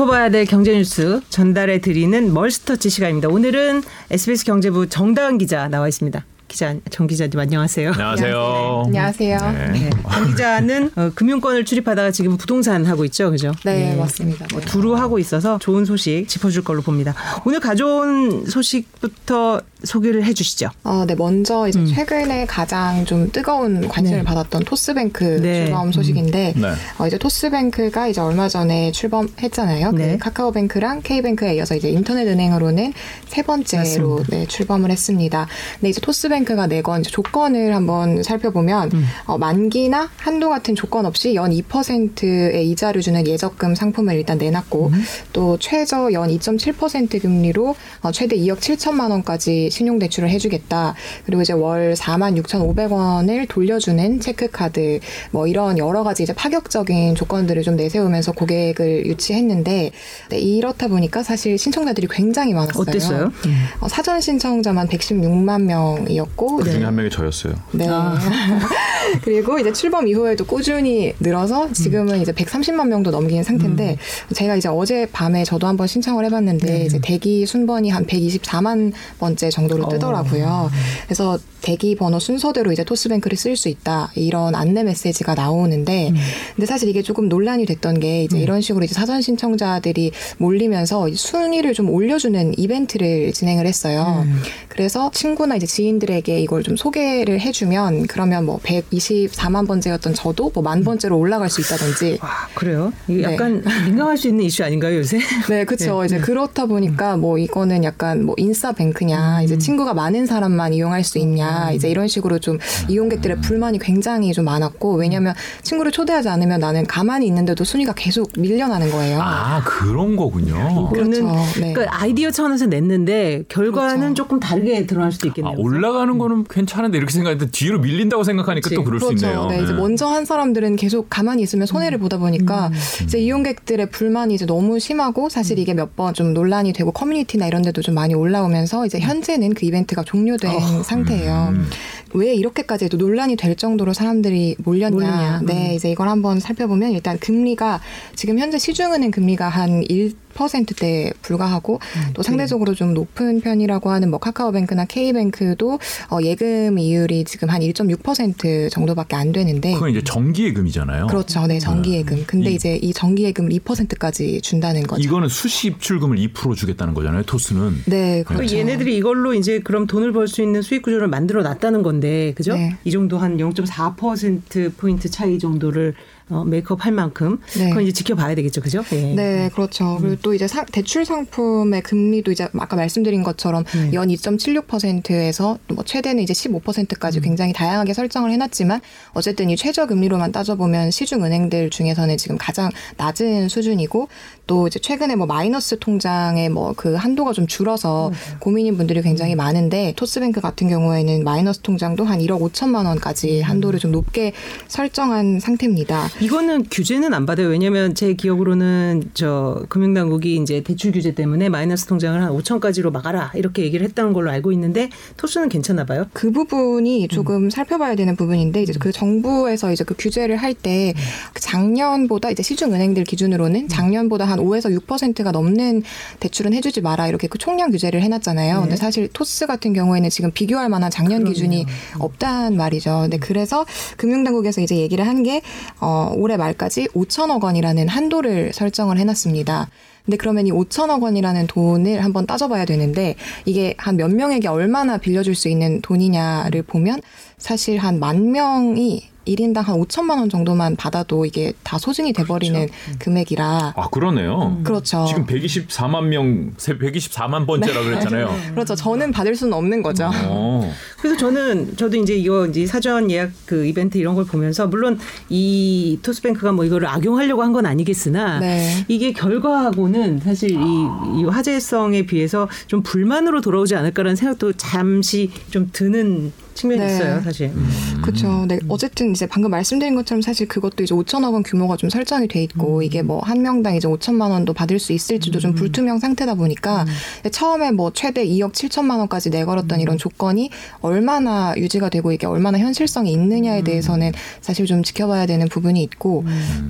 짚어봐야 될 경제 뉴스 전달해 드리는 멀스터치 시간입니다. 오늘은 SBS 경제부 정다은 기자 나와 있습니다. 기자 정 기자님 안녕하세요. 안녕하세요. 안녕하세요. 네. 정 기자는 어, 금융권을 출입하다가 지금 부동산 하고 있죠, 그죠? 네, 맞습니다. 뭐 두루 하고 있어서 좋은 소식 짚어줄 걸로 봅니다. 오늘 가져온 소식부터 소개를 해주시죠. 어, 네, 먼저 이제 음. 최근에 가장 좀 뜨거운 관심을 네. 받았던 토스뱅크 네. 출범 소식인데, 네. 어, 이제 토스뱅크가 이제 얼마 전에 출범했잖아요. 네. 그 카카오뱅크랑 K뱅크에 이어서 이제 인터넷은행으로는 세 번째로. 네, 출범을 했습니다. 근데 이제 토스뱅크 가 내건 이제 조건을 한번 살펴보면 음. 어, 만기나 한도 같은 조건 없이 연 2%의 이자를 주는 예적금 상품을 일단 내놨고 음. 또 최저 연 2.7% 금리로 어, 최대 2억 7천만 원까지 신용 대출을 해주겠다. 그리고 이제 월 4만 6,500원을 돌려주는 체크카드 뭐 이런 여러 가지 이제 파격적인 조건들을 좀 내세우면서 고객을 유치했는데 네, 이렇다 보니까 사실 신청자들이 굉장히 많았어요. 어땠어요? 어, 사전 신청자만 116만 명이었고 그 중에 네. 한 명이 저였어요. 네. 아. 그리고 이제 출범 이후에도 꾸준히 늘어서 지금은 이제 130만 명도 넘긴 상태인데 제가 이제 어제 밤에 저도 한번 신청을 해봤는데 네. 이제 대기 순번이 한 124만 번째 정도로 뜨더라고요. 그래서 대기 번호 순서대로 이제 토스뱅크를 쓸 수 있다 이런 안내 메시지가 나오는데 근데 사실 이게 조금 논란이 됐던 게 이제 이런 식으로 이제 사전 신청자들이 몰리면서 이 순위를 좀 올려주는 이벤트를 진행을 했어요. 그래서 친구나 이제 지인들 에게 이걸 좀 소개를 해주면 그러면 뭐 124만 번째였던 저도 뭐 만 번째로 올라갈 수 있다든지 와 그래요? 이게 네. 약간 민감할 수 있는 이슈 아닌가요 요새? 네, 그렇죠. 네, 이제 네. 그렇다 보니까 뭐 이거는 약간 뭐 인싸뱅크냐, 이제 친구가 많은 사람만 이용할 수 있냐, 이제 이런 식으로 좀 이용객들의 불만이 굉장히 좀 많았고, 왜냐면 친구를 초대하지 않으면 나는 가만히 있는데도 순위가 계속 밀려나는 거예요. 아 그런 거군요. 그렇죠. 이거는 네. 그러니까 아이디어 차원에서 냈는데 결과는 그렇죠. 조금 다르게 드러날 수도 아, 있겠네요. 올라가는 거는 괜찮은데 이렇게 생각했는데 뒤로 밀린다고 생각하니까 그치. 또 그럴 수 그렇죠. 있네요. 네, 이제 네. 먼저 한 사람들은 계속 가만히 있으면 손해를 보다 보니까 이제 이용객들의 불만이 이제 너무 심하고 사실 이게 몇 번 좀 논란이 되고 커뮤니티나 이런 데도 좀 많이 올라오면서 이제 현재는 그 이벤트가 종료된 상태예요. 음. 왜 이렇게까지 또 논란이 될 정도로 사람들이 몰렸냐. 몰리냐. 네, 음. 이제 이걸 한번 살펴보면 일단 금리가 지금 현재 시중은행 금리가 한1% 대에 불과하고 또 상대적으로 좀 높은 편이라고 하는 뭐 카카오뱅크나 K뱅크도 어, 예금 이율이 지금 한 1.6% 정도밖에 안 되는데 그건 이제 정기예금이잖아요. 그렇죠. 네, 정기예금. 근데 이- 이제 이 정기예금을 2%까지 준다는 거죠. 이거는 수시 입출금을 2% 주겠다는 거잖아요. 토스는. 네, 그 그렇죠. 얘네들이 이걸로 이제 그럼 돈을 벌 수 있는 수익 구조를 만들어 놨다는 건데, 그죠? 네. 이 정도 한 0.4% 포인트 차이 정도를 어, 메이크업 할 만큼 네. 그건 이제 지켜봐야 되겠죠, 그죠? 예. 네, 그렇죠. 그리고 또 이제 상- 대출 상품의 금리도 이제 아까 말씀드린 것처럼 네. 연 2.76%에서 뭐 최대는 이제 15%까지 굉장히 다양하게 설정을 해놨지만 어쨌든 이 최저 금리로만 따져보면 시중 은행들 중에서는 지금 가장 낮은 수준이고 또 이제 최근에 뭐 마이너스 통장의 뭐 그 한도가 좀 줄어서 고민인 분들이 굉장히 많은데 토스뱅크 같은 경우에는 마이너스 통장도 한 1억 5천만 원까지 한도를 좀 높게 설정한 상태입니다. 이거는 규제는 안 받아요. 왜냐하면 제 기억으로는 저 금융당국이 이제 대출 규제 때문에 마이너스 통장을 한 5천까지로 막아라 이렇게 얘기를 했다는 걸로 알고 있는데 토스는 괜찮나 봐요. 그 부분이 조금 살펴봐야 되는 부분인데 이제 그 정부에서 이제 그 규제를 할 때 작년보다 이제 시중 은행들 기준으로는 작년보다 한 5에서 6%가 넘는 대출은 해주지 마라 이렇게 그 총량 규제를 해놨잖아요. 네. 근데 사실 토스 같은 경우에는 지금 비교할 만한 작년 그러네요. 기준이 없단 말이죠. 근데 그래서 금융당국에서 이제 얘기를 한게 어, 올해 말까지 5천억 원이라는 한도를 설정을 해놨습니다. 근데 그러면 이 5천억 원이라는 돈을 한번 따져봐야 되는데 이게 한 몇 명에게 얼마나 빌려줄 수 있는 돈이냐를 보면 사실 한 만 명이 1인당 한 5천만 원 정도만 받아도 이게 다 소진이 돼버리는 금액이라 아 그러네요. 그렇죠. 지금 124만 명, 124만 번째라 그랬잖아요. 그렇죠. 저는 받을 수는 없는 거죠. 어. 그래서 저는 저도 이제 이거 이제 사전 예약 그 이벤트 이런 걸 보면서 물론 이 토스뱅크가 뭐 이거를 악용하려고 한 건 아니겠으나 네. 이게 결과하고는 사실 이, 이 화제성에 비해서 좀 불만으로 돌아오지 않을까라는 생각도 잠시 좀 드는 측면이 네. 있어요, 사실. 음. 그렇죠. 네. 어쨌든 이제 방금 말씀드린 것처럼 사실 그것도 이제 5천억 원 규모가 좀 설정이 돼 있고 음. 이게 뭐 한 명당 이제 5천만 원도 받을 수 있을지도 좀 불투명 상태다 보니까 음. 처음에 뭐 최대 2억 7천만 원까지 내걸었던 이런 조건이 얼마나 유지가 되고 이게 얼마나 현실성이 음. 있느냐에 대해서는 사실 좀 지켜봐야 되는 부분이 있고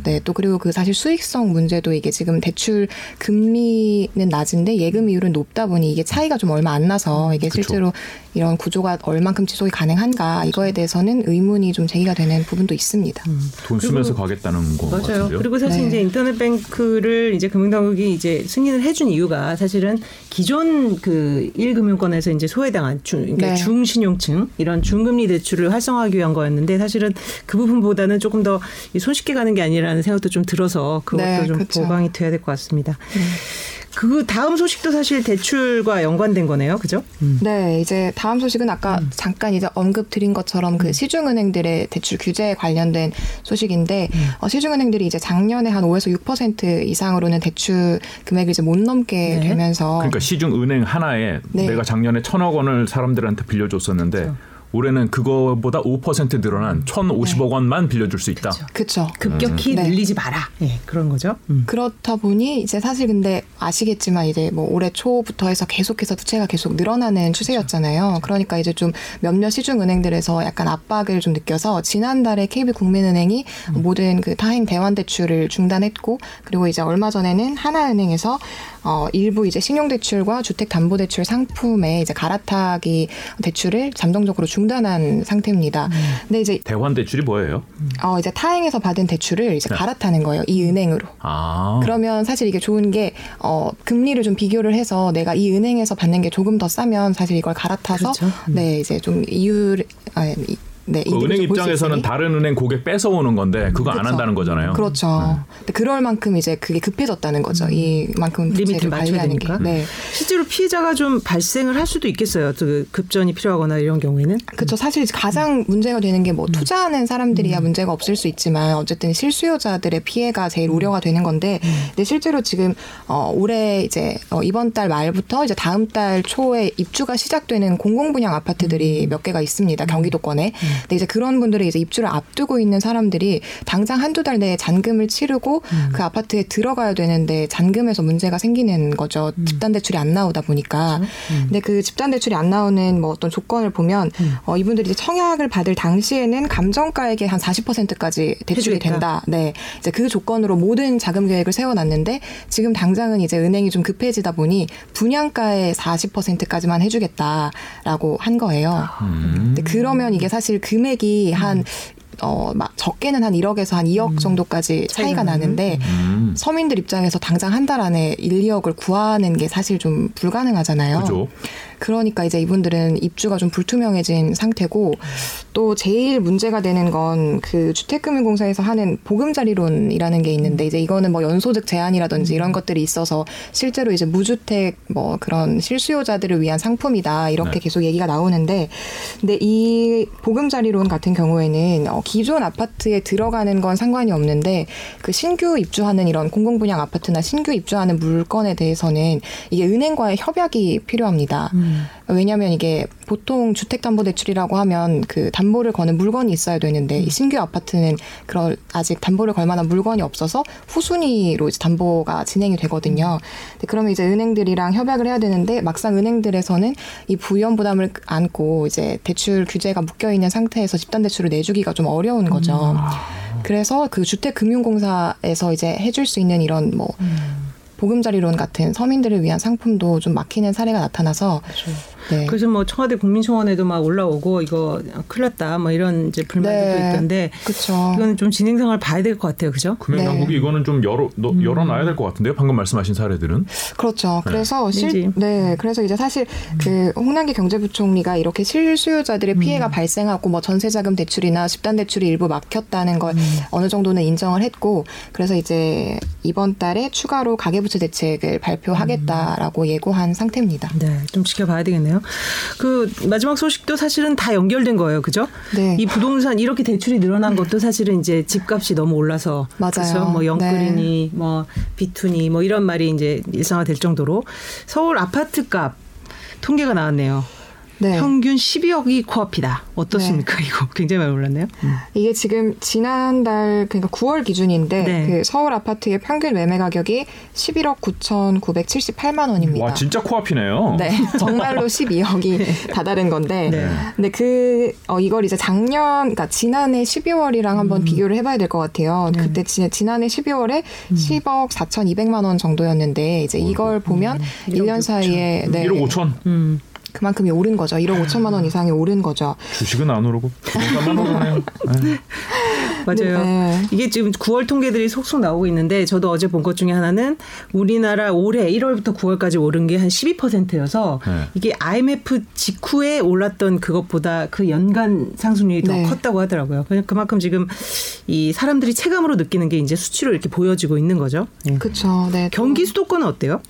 네. 또 그리고 그 사실 수익성 문제도 이게 지금 대출 금리는 낮은데 예금 이율은 높다 보니 이게 차이가 좀 얼마 안 나서 이게 그쵸. 실제로 이런 구조가 얼만큼 지속이 가능한가 이거에 대해서는 의문이 좀 제기가 되는 부분도 있습니다. 돈 쓰면서 가겠다는 거 맞아요. 같은데요. 그리고 사실 네. 이제 인터넷 뱅크를 이제 금융당국이 이제 승인을 해준 이유가 사실은 기존 그 1금융권에서 이제 소외당한 중, 그러니까 네. 중신용층 이런 중금리 대출을 활성화하기 위한 거였는데 사실은 그 부분보다는 조금 더 손쉽게 가는 게 아니라는 생각도 좀 들어서 그것도 네, 좀 그렇죠. 보강이 돼야 될 것 같습니다. 그 다음 소식도 사실 대출과 연관된 거네요, 그죠? 네, 이제 다음 소식은 아까 음. 잠깐 이제 언급 드린 것처럼 그 시중은행들의 대출 규제에 관련된 소식인데 음. 어, 시중은행들이 이제 작년에 한 5에서 6% 이상으로는 대출 금액을 이제 못 넘게 네. 되면서 그러니까 시중 은행 하나에 네. 내가 작년에 천억 원을 사람들한테 빌려줬었는데 그렇죠. 올해는 그거보다 5% 늘어난 1,050억 원만 빌려줄 수 있다. 그렇죠. 급격히 네. 늘리지 마라. 예, 그런 거죠. 음. 그렇다 보니 이제 사실 근데 아시겠지만 이제 뭐 올해 초부터 해서 계속해서 부채가 계속 늘어나는 추세였잖아요. 그러니까 이제 좀 몇몇 시중 은행들에서 약간 압박을 좀 느껴서 지난달에 KB국민은행이 모든 그 타행 대환 대출을 중단했고 그리고 이제 얼마 전에는 하나은행에서 어 일부 이제 신용대출과 주택담보대출 상품의 이제 갈아타기 대출을 잠정적으로 중 단한 상태입니다. 근데 이제 대환 대출이 뭐예요? 어 이제 타행에서 받은 대출을 이제 네. 갈아타는 거예요. 이 은행으로. 아. 그러면 사실 이게 좋은 게 어, 금리를 좀 비교를 해서 내가 이 은행에서 받는 게 조금 더 싸면 사실 이걸 갈아타서 그렇죠. 음. 네 이제 좀 이율 아, 이- 네, 그 은행 입장에서는. 다른 은행 고객 뺏어오는 건데 그거 안 그쵸. 한다는 거잖아요. 그렇죠. 근데 그럴 만큼 이제 그게 급해졌다는 거죠. 이만큼 음. 리미트를 부채를 맞춰야 관리하는 되니까. 게. 네. 실제로 피해자가 좀 발생을 할 수도 있겠어요. 그 급전이 필요하거나 이런 경우에는. 그렇죠. 사실 가장 문제가 되는 게뭐 음. 투자하는 사람들이야 문제가 없을 수 있지만 어쨌든 실수요자들의 피해가 제일 우려가 되는 건데, 음. 근데 실제로 지금 어 올해 이제 어 이번 달 말부터 이제 다음 달 초에 입주가 시작되는 공공분양 아파트들이 음. 몇 개가 있습니다. 경기도권에. 근데 이제 그런 분들이 이제 입주를 앞두고 있는 사람들이 당장 한두 달 내에 잔금을 치르고 음. 그 아파트에 들어가야 되는데 잔금에서 문제가 생기는 거죠. 음. 집단 대출이 안 나오다 보니까. 그렇죠. 근데 그 집단 대출이 안 나오는 뭐 어떤 조건을 보면 음. 어, 이분들이 이제 청약을 받을 당시에는 감정가액의 한 40%까지 대출이 해주겠다. 된다. 네. 이제 그 조건으로 모든 자금 계획을 세워놨는데 지금 당장은 이제 은행이 좀 급해지다 보니 분양가의 40%까지만 해주겠다라고 한 거예요. 음. 근데 그러면 이게 사실 금액이 한 어, 막 적게는 한 1억에서 한 2억 정도까지 차이가 차이가 나는? 나는데 음. 서민들 입장에서 당장 한 달 안에 1, 2억을 구하는 게 사실 좀 불가능하잖아요. 그죠. 그러니까 이제 이분들은 입주가 좀 불투명해진 상태고 또 제일 문제가 되는 건 그 주택금융공사에서 하는 보금자리론이라는 게 있는데 이제 이거는 뭐 연소득 제한이라든지 이런 것들이 있어서 실제로 이제 무주택 뭐 그런 실수요자들을 위한 상품이다 이렇게 네. 계속 얘기가 나오는데 근데 이 보금자리론 같은 경우에는 어, 기존 아파트에 들어가는 건 상관이 없는데 그 신규 입주하는 이런 공공분양 아파트나 신규 입주하는 물건에 대해서는 이게 은행과의 협약이 필요합니다. 왜냐하면 이게 보통 주택담보대출이라고 하면 그 담보를 거는 물건이 있어야 되는데 이 신규 아파트는 그런 아직 담보를 걸 만한 물건이 없어서 후순위로 이제 담보가 진행이 되거든요. 그러면 이제 은행들이랑 협약을 해야 되는데 막상 은행들에서는 이 부연 부담을 안고 이제 대출 규제가 묶여 있는 상태에서 집단 대출을 내주기가 좀 어려운 거죠. 그래서 그 주택금융공사에서 이제 해줄 수 있는 이런 뭐 보금자리론 같은 서민들을 위한 상품도 좀 막히는 사례가 나타나서 네. 그래서 뭐 청와대 국민청원에도 막 올라오고 이거 큰일 났다 뭐 이런 이제 불만들도 네. 있던데 그렇죠. 이건 좀 진행 상을 봐야 될 것 같아요. 그죠? 금융 당국이 네. 이거는 좀 열어 너- 열어놔야 될 것 같은데요. 방금 말씀하신 사례들은. 그렇죠. 그래서 왠지. 실, 네, 그래서 이제 사실 그 홍남기 경제부총리가 이렇게 실수요자들의 피해가 발생하고 뭐 전세자금 대출이나 집단 대출이 일부 막혔다는 걸 어느 정도는 인정을 했고, 그래서 이제 이번 달에 추가로 가계부채 대책을 발표하겠다라고 예고한 상태입니다. 네, 좀 지켜봐야 되겠네요. 그 마지막 소식도 사실은 다 연결된 거예요, 그죠? 네. 이 부동산 이렇게 대출이 늘어난 것도 사실은 이제 집값이 너무 올라서 맞아요. 그래서 뭐 영끌이니 뭐 비투니 뭐 이런 말이 이제 일상화 될 정도로 서울 아파트값 통계가 나왔네요. 네. 평균 12억이 코앞이다. 어떻습니까? 이거 굉장히 많이 올랐네요. 음. 이게 지금 지난달 그러니까 9월 기준인데 네. 그 서울 아파트의 평균 매매 가격이 11억 9,978만 원입니다. 와 진짜 코앞이네요. 네, 정말로 12억이 다다른 건데, 네. 근데 그 어, 이걸 이제 작년, 그러니까 지난해 12월이랑 한번 비교를 해봐야 될 것 같아요. 음. 네. 그때 지, 지난해 12월에 10억 4,200만 원 정도였는데 이제 이걸 보면 음. 일억 1년 사이에 네, 1억 5천. 음. 그만큼이 오른 거죠. 1억 5천만 원 이상이 오른 거죠. 주식은 안 오르고 부동산만 오르네요. 네. 맞아요. 네. 이게 지금 9월 통계들이 속속 나오고 있는데 저도 어제 본 것 중에 하나는 우리나라 올해 1월부터 9월까지 오른 게 한 12%여서 네. 이게 IMF 직후에 올랐던 그것보다 그 연간 상승률이 더 네. 컸다고 하더라고요. 그냥 그만큼 지금 이 사람들이 체감으로 느끼는 게 이제 수치로 이렇게 보여지고 있는 거죠. 예. 그렇죠. 네. 경기 수도권은 어때요?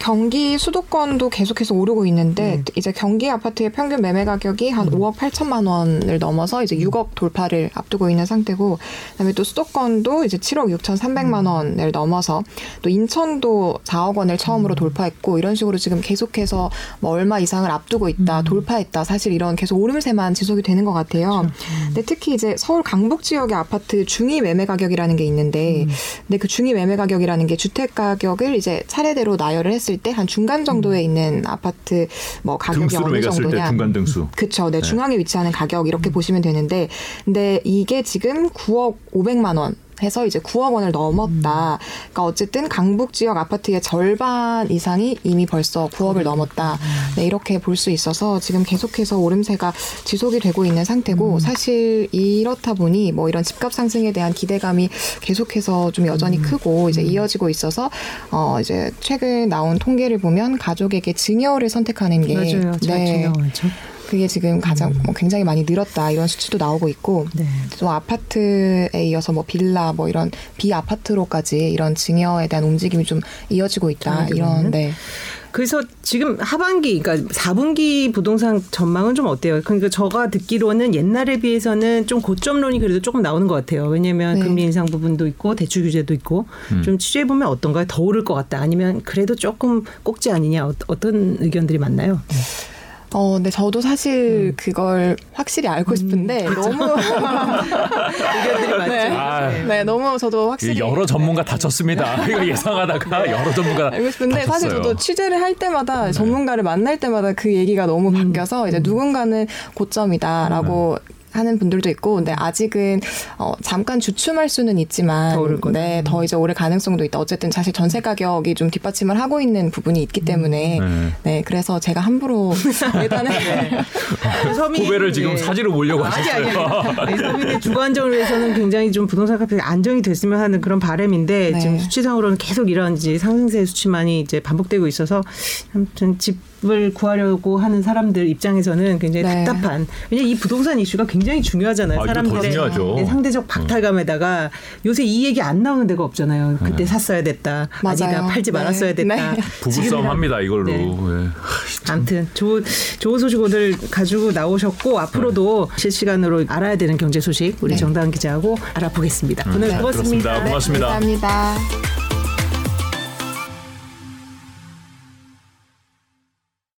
경기 수도권도 계속해서 오르고 있는데 음. 이제 경기 아파트의 평균 매매 가격이 한 5억 8천만 원을 넘어서 이제 6억 돌파를 앞두고 있는 상태고 그다음에 또 수도권도 이제 7억 6천 3백만 원을 넘어서 또 인천도 4억 원을 처음으로 돌파했고 이런 식으로 지금 계속해서 뭐 얼마 이상을 앞두고 있다 돌파했다 사실 이런 계속 오름세만 지속이 되는 것 같아요. 근데 특히 이제 서울 강북 지역의 아파트 중위 매매 가격이라는 게 있는데 근데 그 중위 매매 가격이라는 게 주택 가격을 이제 차례대로 나열을 했을 때 한 중간 정도에 있는 아파트 뭐 가격이 어느 매겼을 때 정도냐. 중간 등수. 그쵸. 네, 중앙에 위치하는 가격 이렇게 보시면 되는데, 근데 이게 지금 9억 500만 원. 해서 이제 9억 원을 넘었다. 그러니까 어쨌든 강북 지역 아파트의 절반 이상이 이미 벌써 9억을 넘었다. 네, 이렇게 볼 수 있어서 지금 계속해서 오름세가 지속이 되고 있는 상태고 사실 이렇다 보니 뭐 이런 집값 상승에 대한 기대감이 계속해서 좀 여전히 크고 이제 이어지고 있어서 어 이제 최근 나온 통계를 보면 가족에게 증여를 선택하는 게 맞아요. 잘 네, 중요하죠. 그게 지금 가장 뭐 굉장히 많이 늘었다 이런 수치도 나오고 있고 네. 또 아파트에 이어서 뭐 빌라 뭐 이런 비아파트로까지 이런 증여에 대한 움직임이 좀 이어지고 있다 음, 이런 네. 그래서 지금 하반기, 그러니까 4분기 부동산 전망은 좀 어때요? 그러니까 저가 듣기로는 옛날에 비해서는 좀 고점론이 그래도 조금 나오는 것 같아요. 왜냐하면 네. 금리 인상 부분도 있고 대출 규제도 있고 음. 좀 취재해 보면 어떤가요? 더 오를 것 같다. 아니면 그래도 조금 꼭지 아니냐? 어- 어떤 의견들이 많나요? 어, 근데 저도 사실 그걸 확실히 알고 싶은데 너무 의견들이 많죠. 네. 아, 네, 너무 저도 확실히 여러 전문가 다쳤습니다. 이거 예상하다가 여러 전문가 알고 싶은데 사실 다쳤어요. 저도 취재를 할 때마다 전문가를 만날 때마다 그 얘기가 너무 바뀌어서 이제 누군가는 고점이다라고 하는 분들도 있고, 근데 아직은 어, 잠깐 주춤할 수는 있지만, 더. 네, 더 이제 오를 가능성도 있다. 어쨌든 사실 전세 가격이 좀 뒷받침을 하고 있는 부분이 있기 때문에, 네. 네, 그래서 제가 함부로 일단은 서민 후배를 지금 네. 사지로 몰려고 아니 아니 하셨어요. 아니. 서민의 주거 안정을 위해서는 굉장히 좀 부동산 가격이 안정이 됐으면 하는 그런 바람인데 네. 지금 수치상으로는 계속 이런 이제 상승세 수치만이 이제 반복되고 있어서 아무튼 집 을 구하려고 하는 사람들 입장에서는 굉장히 네. 답답한. 왜냐 이 부동산 이슈가 굉장히 중요하잖아요. 아, 사람들의. 네, 상대적 박탈감에다가 요새 이 얘기 안 나오는 데가 없잖아요. 그때 샀어야 됐다. 아니다 맞아요. 팔지 네. 말았어야 됐다. 네. 부부싸움 합니다 이걸로. 네. 예. 아무튼 좋은 좋은 소식 오늘 가지고 나오셨고 앞으로도 실시간으로 알아야 되는 경제 소식 우리 네. 정다은 기자하고 알아보겠습니다. 오늘 네, 고맙습니다. 그렇습니다. 고맙습니다. 감사합니다.